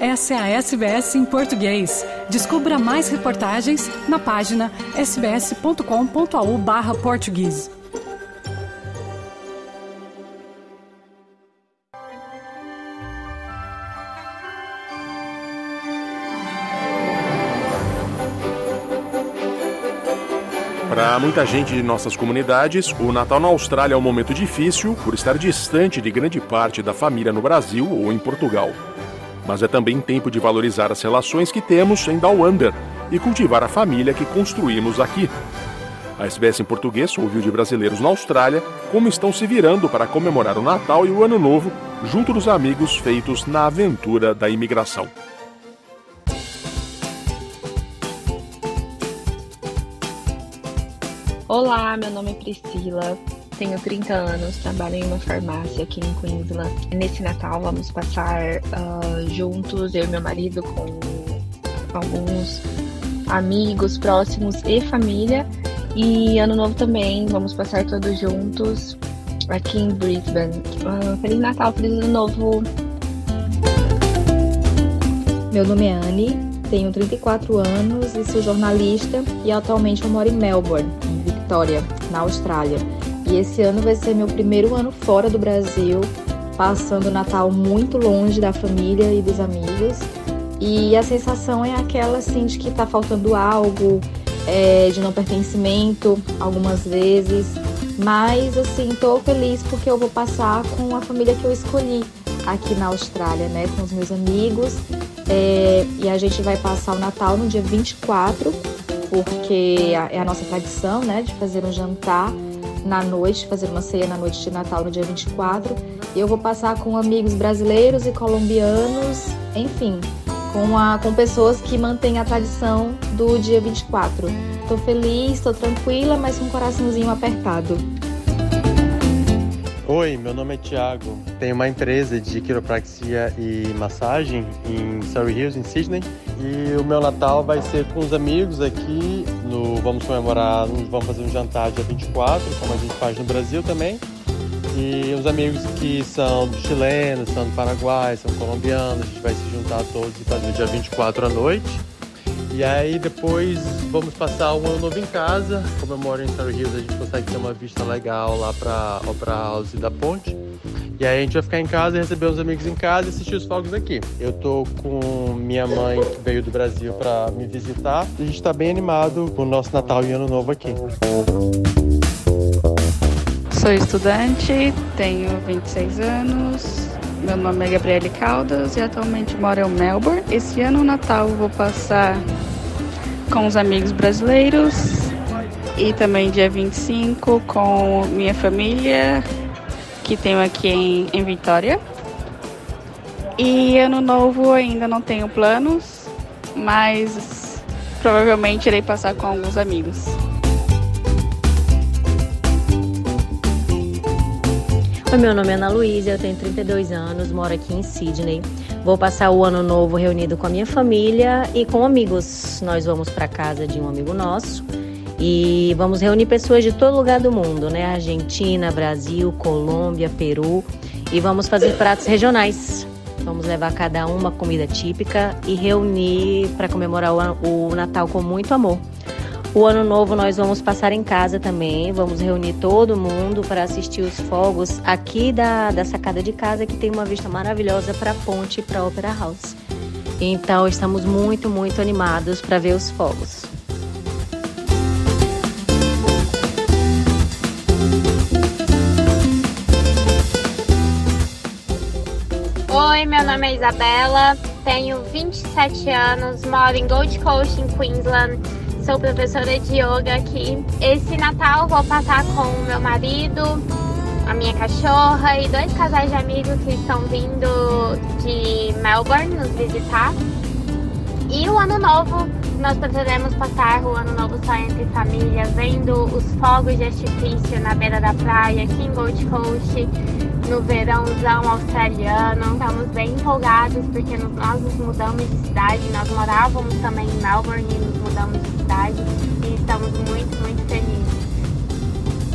Essa é a SBS em português. Descubra mais reportagens na página sbs.com.au/português. Para muita gente de nossas comunidades, o Natal na Austrália é um momento difícil por estar distante de grande parte da família no Brasil ou em Portugal. Mas é também tempo de valorizar as relações que temos em Down Under e cultivar a família que construímos aqui. A SBS em português ouviu de brasileiros na Austrália como estão se virando para comemorar o Natal e o Ano Novo junto dos amigos feitos na aventura da imigração. Olá, meu nome é Priscila, tenho 30 anos, trabalho em uma farmácia aqui em Queensland. Nesse Natal vamos passar uh, juntos, eu e meu marido, com alguns amigos próximos e família. E ano novo também, vamos passar todos juntos aqui em Brisbane. Uh, Feliz Natal, Feliz Ano Novo! Meu nome é Anne, tenho 34 anos e sou jornalista e atualmente eu moro em Melbourne, Vitória, na Austrália. E esse ano vai ser meu primeiro ano fora do Brasil, passando o Natal muito longe da família e dos amigos. E a sensação é aquela assim de que tá faltando algo, é, de não pertencimento algumas vezes. Mas assim, tô feliz porque eu vou passar com a família que eu escolhi aqui na Austrália, né? Com os meus amigos. É, e a gente vai passar o Natal no dia 24 porque é a nossa tradição, né, de fazer um jantar na noite, fazer uma ceia na noite de Natal no dia 24. E eu vou passar com amigos brasileiros e colombianos, enfim, com, a, com pessoas que mantêm a tradição do dia 24. Estou feliz, estou tranquila, mas com o coraçãozinho apertado. Oi, meu nome é Thiago. Tenho uma empresa de quiropraxia e massagem em Surrey Hills, em Sydney. E o meu Natal vai ser com os amigos aqui. No, vamos comemorar, vamos fazer um jantar dia 24, como a gente faz no Brasil também. E os amigos que são chilenos, são do Paraguai, são colombianos, a gente vai se juntar todos e fazer dia 24 à noite. E aí depois vamos passar um ano novo em casa. Como eu moro em Surrey Hills, a gente consegue ter uma vista legal lá para Opera House da Ponte. E aí a gente vai ficar em casa, receber os amigos em casa e assistir os fogos aqui. Eu tô com minha mãe que veio do Brasil para me visitar. A gente tá bem animado com o nosso Natal e Ano Novo aqui. Sou estudante, tenho 26 anos, meu nome é Gabriele Caldas e atualmente moro em Melbourne. Esse ano, o Natal, vou passar com os amigos brasileiros e também dia 25 com minha família, que tenho aqui em, em Vitória. E ano novo ainda não tenho planos, mas provavelmente irei passar com alguns amigos. Oi, meu nome é Ana Luísa, eu tenho 32 anos, moro aqui em Sydney. Vou passar o ano novo reunido com a minha família e com amigos. Nós vamos para casa de um amigo nosso e vamos reunir pessoas de todo lugar do mundo, né? Argentina, Brasil, Colômbia, Peru e vamos fazer pratos regionais. Vamos levar cada um uma comida típica e reunir para comemorar o Natal com muito amor. O ano novo nós vamos passar em casa também, vamos reunir todo mundo para assistir os fogos aqui da, da sacada de casa, que tem uma vista maravilhosa para a ponte e para a Opera House. Então estamos muito, muito animados para ver os fogos. Oi, meu nome é Isabela, tenho 27 anos, moro em Gold Coast, em Queensland sou professora de yoga aqui. Esse Natal vou passar com o meu marido, a minha cachorra e dois casais de amigos que estão vindo de Melbourne nos visitar. E o ano novo, nós pretendemos passar o ano novo só entre família, vendo os fogos de artifício na beira da praia, aqui em Gold Coast, no verãozão australiano. Estamos bem empolgados porque nós nos mudamos de cidade, nós morávamos também em Melbourne e nos mudamos de cidade e estamos muito, muito felizes.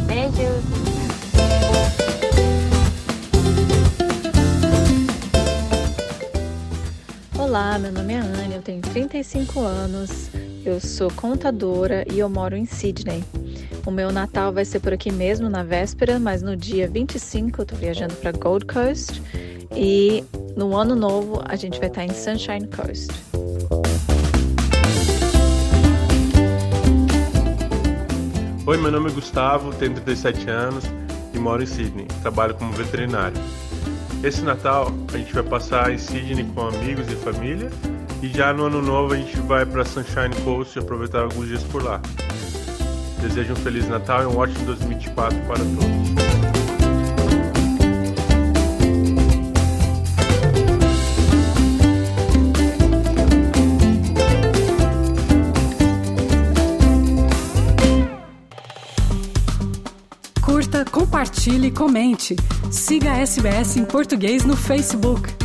Beijos! Olá, meu nome é Anne, eu tenho 35 anos, eu sou contadora e eu moro em Sydney. O meu Natal vai ser por aqui mesmo, na véspera, mas no dia 25 eu tô viajando para Gold Coast e no ano novo a gente vai estar em Sunshine Coast. Oi, meu nome é Gustavo, tenho 37 anos e moro em Sydney. Trabalho como veterinário. Esse Natal a gente vai passar em Sydney com amigos e família e já no ano novo a gente vai para Sunshine Coast e aproveitar alguns dias por lá. Desejo um feliz Natal e um ótimo 2024 para todos. Curta, compartilhe, comente. Siga a SBS em português no Facebook.